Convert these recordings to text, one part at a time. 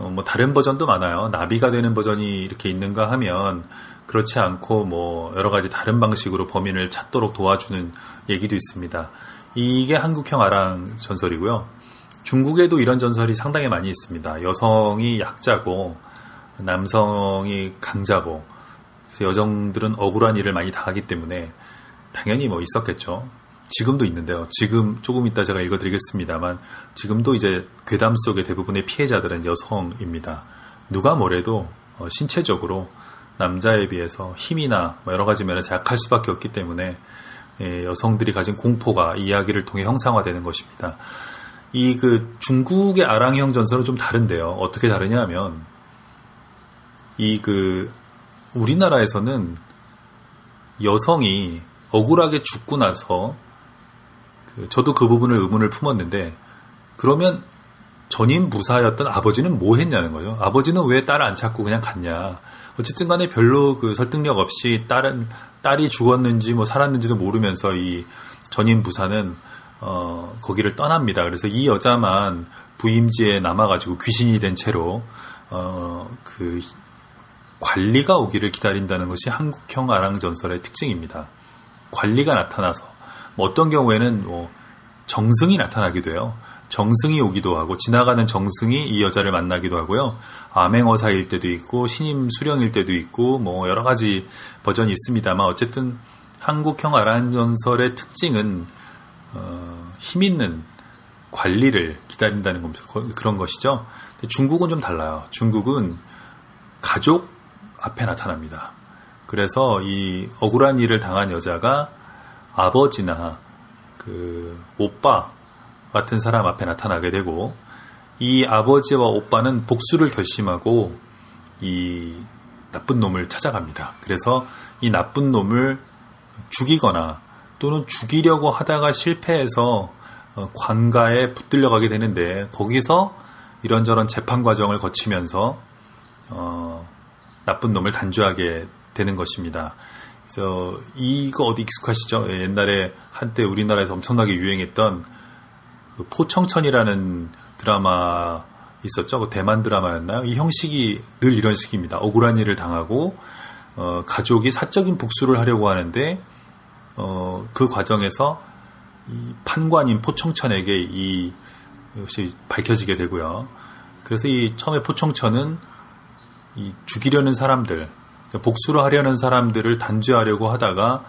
어, 뭐 다른 버전도 많아요. 나비가 되는 버전이 이렇게 있는가 하면 그렇지 않고 뭐 여러 가지 다른 방식으로 범인을 찾도록 도와주는 얘기도 있습니다. 이게 한국형 아랑 전설이고요. 중국에도 이런 전설이 상당히 많이 있습니다. 여성이 약자고 남성이 강자고 여성들은 억울한 일을 많이 당하기 때문에 당연히 뭐 있었겠죠. 지금도 있는데요. 지금 조금 이따 제가 읽어드리겠습니다만 지금도 이제 괴담 속의 대부분의 피해자들은 여성입니다. 누가 뭐래도 어, 신체적으로 남자에 비해서 힘이나 뭐 여러 가지 면에서 약할 수밖에 없기 때문에 예, 여성들이 가진 공포가 이야기를 통해 형상화되는 것입니다. 이 그 중국의 아랑형 전설은 좀 다른데요. 어떻게 다르냐 하면 이 그 우리나라에서는 여성이 억울하게 죽고 나서 그 저도 그 부분을 의문을 품었는데 그러면 전임 부사였던 아버지는 뭐 했냐는 거죠. 아버지는 왜 딸을 안 찾고 그냥 갔냐. 어쨌든 간에 별로 그 설득력 없이 딸은 딸이 죽었는지 뭐 살았는지도 모르면서 이 전임 부사는 어 거기를 떠납니다. 그래서 이 여자만 부임지에 남아가지고 귀신이 된 채로 어그 관리가 오기를 기다린다는 것이 한국형 아랑 전설의 특징입니다. 관리가 나타나서 뭐 어떤 경우에는 뭐 정승이 나타나기도 해요. 정승이 오기도 하고 지나가는 정승이 이 여자를 만나기도 하고요. 암행어사일 때도 있고 신임 수령일 때도 있고 뭐 여러 가지 버전이 있습니다만 어쨌든 한국형 아란전설의 특징은 어, 힘 있는 관리를 기다린다는 겁니다. 그런 것이죠. 중국은 좀 달라요. 중국은 가족 앞에 나타납니다. 그래서 이 억울한 일을 당한 여자가 아버지나 그 오빠 같은 사람 앞에 나타나게 되고 이 아버지와 오빠는 복수를 결심하고 이 나쁜 놈을 찾아갑니다. 그래서 이 나쁜 놈을 죽이거나 또는 죽이려고 하다가 실패해서 어, 관가에 붙들려 가게 되는데 거기서 이런저런 재판 과정을 거치면서 어, 나쁜 놈을 단죄하게 되는 것입니다. 그래서 이거 어디 익숙하시죠? 예, 옛날에 한때 우리나라에서 엄청나게 유행했던 그 포청천이라는 드라마 있었죠. 그 대만 드라마였나요? 이 형식이 늘 이런 식입니다. 억울한 일을 당하고 어, 가족이 사적인 복수를 하려고 하는데 어, 그 과정에서 이 판관인 포청천에게 이 역시 밝혀지게 되고요. 그래서 이 처음에 포청천은 이 죽이려는 사람들, 복수를 하려는 사람들을 단죄하려고 하다가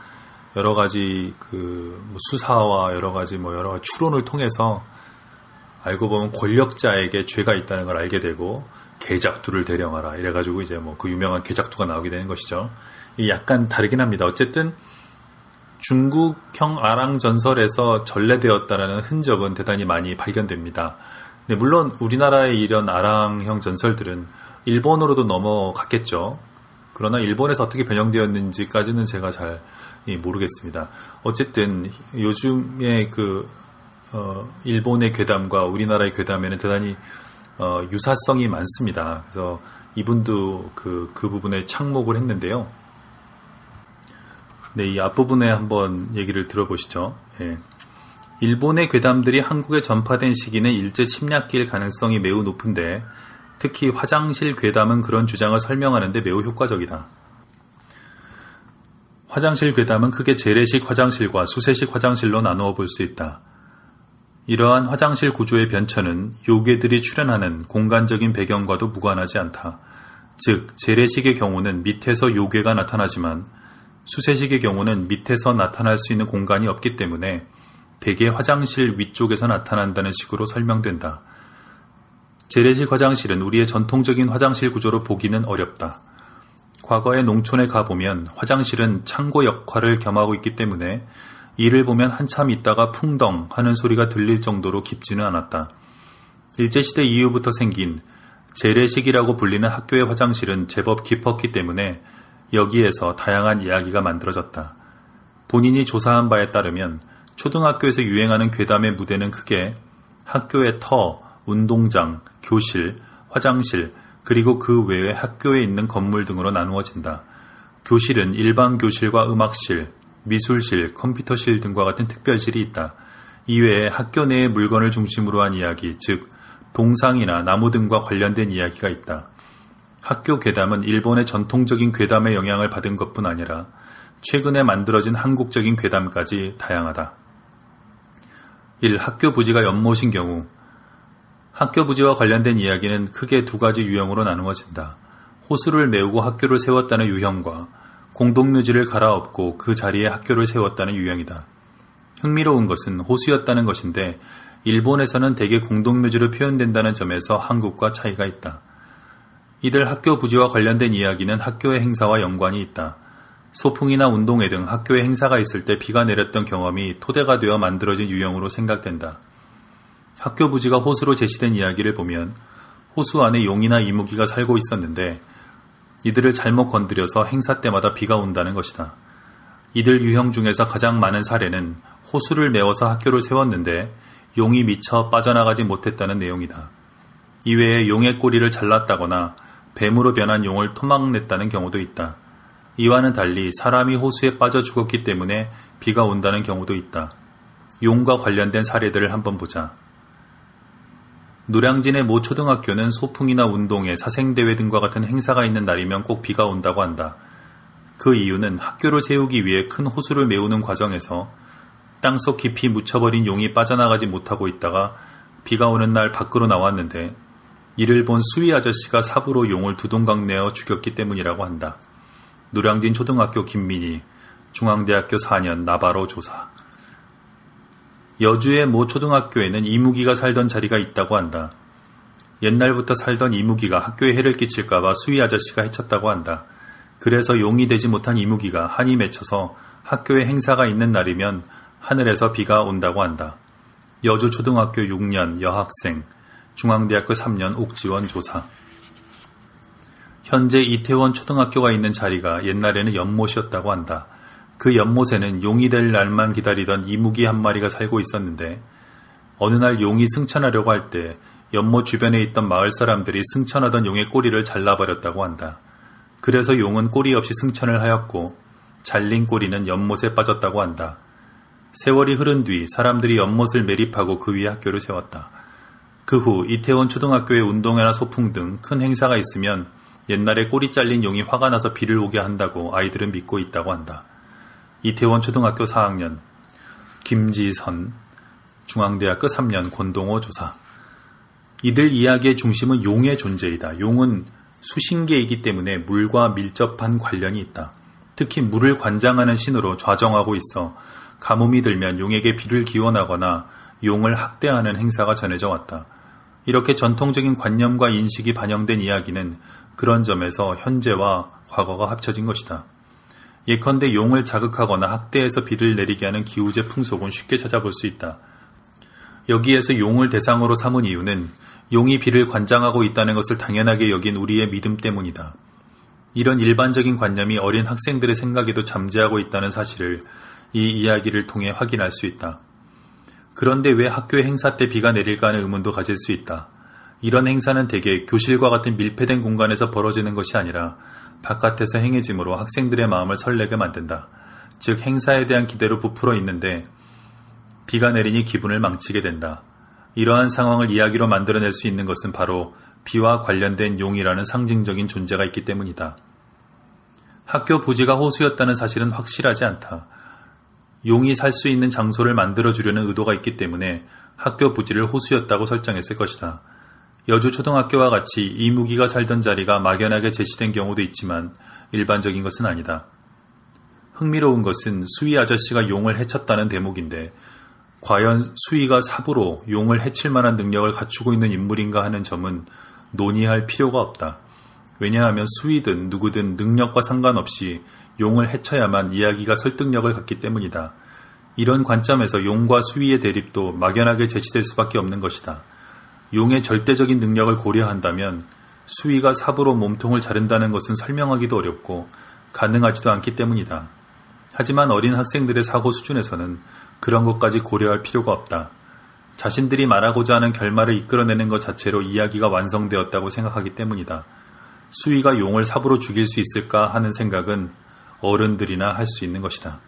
여러 가지 그뭐 수사와 여러 가지 뭐 여러 가지 추론을 통해서 알고 보면 권력자에게 죄가 있다는 걸 알게 되고 개작두를 대령하라 이래가지고 이제 뭐 그 유명한 개작두가 나오게 되는 것이죠. 약간 다르긴 합니다. 어쨌든 중국형 아랑 전설에서 전래되었다라는 흔적은 대단히 많이 발견됩니다. 네, 물론 우리나라의 이런 아랑형 전설들은 일본으로도 넘어갔겠죠. 그러나 일본에서 어떻게 변형되었는지까지는 제가 잘 모르겠습니다. 어쨌든 요즘에 그 어, 일본의 괴담과 우리나라의 괴담에는 대단히 어, 유사성이 많습니다. 그래서 이분도 그, 그 부분에 착목을 했는데요. 네, 이 앞부분에 한번 얘기를 들어보시죠. 예. 일본의 괴담들이 한국에 전파된 시기는 일제 침략기일 가능성이 매우 높은데 특히 화장실 괴담은 그런 주장을 설명하는데 매우 효과적이다. 화장실 괴담은 크게 재래식 화장실과 수세식 화장실로 나누어 볼 수 있다. 이러한 화장실 구조의 변천은 요괴들이 출현하는 공간적인 배경과도 무관하지 않다. 즉, 재래식의 경우는 밑에서 요괴가 나타나지만 수세식의 경우는 밑에서 나타날 수 있는 공간이 없기 때문에 대개 화장실 위쪽에서 나타난다는 식으로 설명된다. 재래식 화장실은 우리의 전통적인 화장실 구조로 보기는 어렵다. 과거의 농촌에 가보면 화장실은 창고 역할을 겸하고 있기 때문에 이를 보면 한참 있다가 풍덩 하는 소리가 들릴 정도로 깊지는 않았다. 일제시대 이후부터 생긴 재래식이라고 불리는 학교의 화장실은 제법 깊었기 때문에 여기에서 다양한 이야기가 만들어졌다. 본인이 조사한 바에 따르면 초등학교에서 유행하는 괴담의 무대는 크게 학교의 터, 운동장, 교실, 화장실, 그리고 그 외에 학교에 있는 건물 등으로 나누어진다. 교실은 일반 교실과 음악실, 미술실, 컴퓨터실 등과 같은 특별실이 있다. 이외에 학교 내의 물건을 중심으로 한 이야기, 즉 동상이나 나무 등과 관련된 이야기가 있다. 학교 괴담은 일본의 전통적인 괴담의 영향을 받은 것뿐 아니라 최근에 만들어진 한국적인 괴담까지 다양하다. 1. 학교 부지가 연못인 경우 학교 부지와 관련된 이야기는 크게 두 가지 유형으로 나누어진다. 호수를 메우고 학교를 세웠다는 유형과 공동묘지를 갈아엎고 그 자리에 학교를 세웠다는 유형이다. 흥미로운 것은 호수였다는 것인데 일본에서는 대개 공동묘지로 표현된다는 점에서 한국과 차이가 있다. 이들 학교 부지와 관련된 이야기는 학교의 행사와 연관이 있다. 소풍이나 운동회 등 학교에 행사가 있을 때 비가 내렸던 경험이 토대가 되어 만들어진 유형으로 생각된다. 학교 부지가 호수로 제시된 이야기를 보면 호수 안에 용이나 이무기가 살고 있었는데 이들을 잘못 건드려서 행사 때마다 비가 온다는 것이다. 이들 유형 중에서 가장 많은 사례는 호수를 메워서 학교를 세웠는데 용이 미쳐 빠져나가지 못했다는 내용이다. 이외에 용의 꼬리를 잘랐다거나 뱀으로 변한 용을 토막냈다는 경우도 있다. 이와는 달리 사람이 호수에 빠져 죽었기 때문에 비가 온다는 경우도 있다. 용과 관련된 사례들을 한번 보자. 노량진의 모 초등학교는 소풍이나 운동회, 사생대회 등과 같은 행사가 있는 날이면 꼭 비가 온다고 한다. 그 이유는 학교를 세우기 위해 큰 호수를 메우는 과정에서 땅속 깊이 묻혀버린 용이 빠져나가지 못하고 있다가 비가 오는 날 밖으로 나왔는데 이를 본 수위 아저씨가 삽으로 용을 두동강 내어 죽였기 때문이라고 한다. 노량진 초등학교 김민희, 중앙대학교 4년 나바로 조사. 여주의 모 초등학교에는 이무기가 살던 자리가 있다고 한다. 옛날부터 살던 이무기가 학교에 해를 끼칠까봐 수위 아저씨가 해쳤다고 한다. 그래서 용이 되지 못한 이무기가 한이 맺혀서 학교에 행사가 있는 날이면 하늘에서 비가 온다고 한다. 여주 초등학교 6년 여학생, 중앙대학교 3년 옥지원 조사. 현재 이태원 초등학교가 있는 자리가 옛날에는 연못이었다고 한다. 그 연못에는 용이 될 날만 기다리던 이무기 한 마리가 살고 있었는데 어느 날 용이 승천하려고 할 때 연못 주변에 있던 마을 사람들이 승천하던 용의 꼬리를 잘라버렸다고 한다. 그래서 용은 꼬리 없이 승천을 하였고 잘린 꼬리는 연못에 빠졌다고 한다. 세월이 흐른 뒤 사람들이 연못을 매립하고 그 위에 학교를 세웠다. 그 후 이태원 초등학교의 운동회나 소풍 등 큰 행사가 있으면 옛날에 꼬리 잘린 용이 화가 나서 비를 오게 한다고 아이들은 믿고 있다고 한다. 이태원 초등학교 4학년 김지선 중앙대학교 3년 권동호 조사 이들 이야기의 중심은 용의 존재이다. 용은 수신계이기 때문에 물과 밀접한 관련이 있다. 특히 물을 관장하는 신으로 좌정하고 있어 가뭄이 들면 용에게 비를 기원하거나 용을 학대하는 행사가 전해져 왔다. 이렇게 전통적인 관념과 인식이 반영된 이야기는 그런 점에서 현재와 과거가 합쳐진 것이다. 예컨대 용을 자극하거나 학대해서 비를 내리게 하는 기우제 풍속은 쉽게 찾아볼 수 있다. 여기에서 용을 대상으로 삼은 이유는 용이 비를 관장하고 있다는 것을 당연하게 여긴 우리의 믿음 때문이다. 이런 일반적인 관념이 어린 학생들의 생각에도 잠재하고 있다는 사실을 이 이야기를 통해 확인할 수 있다. 그런데 왜 학교 행사 때 비가 내릴까 하는 의문도 가질 수 있다. 이런 행사는 대개 교실과 같은 밀폐된 공간에서 벌어지는 것이 아니라 바깥에서 행해짐으로 학생들의 마음을 설레게 만든다. 즉 행사에 대한 기대로 부풀어 있는데 비가 내리니 기분을 망치게 된다. 이러한 상황을 이야기로 만들어낼 수 있는 것은 바로 비와 관련된 용이라는 상징적인 존재가 있기 때문이다. 학교 부지가 호수였다는 사실은 확실하지 않다. 용이 살 수 있는 장소를 만들어주려는 의도가 있기 때문에 학교 부지를 호수였다고 설정했을 것이다. 여주 초등학교와 같이 이무기가 살던 자리가 막연하게 제시된 경우도 있지만 일반적인 것은 아니다. 흥미로운 것은 수위 아저씨가 용을 해쳤다는 대목인데 과연 수위가 삽으로 용을 해칠 만한 능력을 갖추고 있는 인물인가 하는 점은 논의할 필요가 없다. 왜냐하면 수위든 누구든 능력과 상관없이 용을 해쳐야만 이야기가 설득력을 갖기 때문이다. 이런 관점에서 용과 수위의 대립도 막연하게 제시될 수밖에 없는 것이다. 용의 절대적인 능력을 고려한다면 수위가 삽으로 몸통을 자른다는 것은 설명하기도 어렵고 가능하지도 않기 때문이다. 하지만 어린 학생들의 사고 수준에서는 그런 것까지 고려할 필요가 없다. 자신들이 말하고자 하는 결말을 이끌어내는 것 자체로 이야기가 완성되었다고 생각하기 때문이다. 수위가 용을 삽으로 죽일 수 있을까 하는 생각은 어른들이나 할 수 있는 것이다.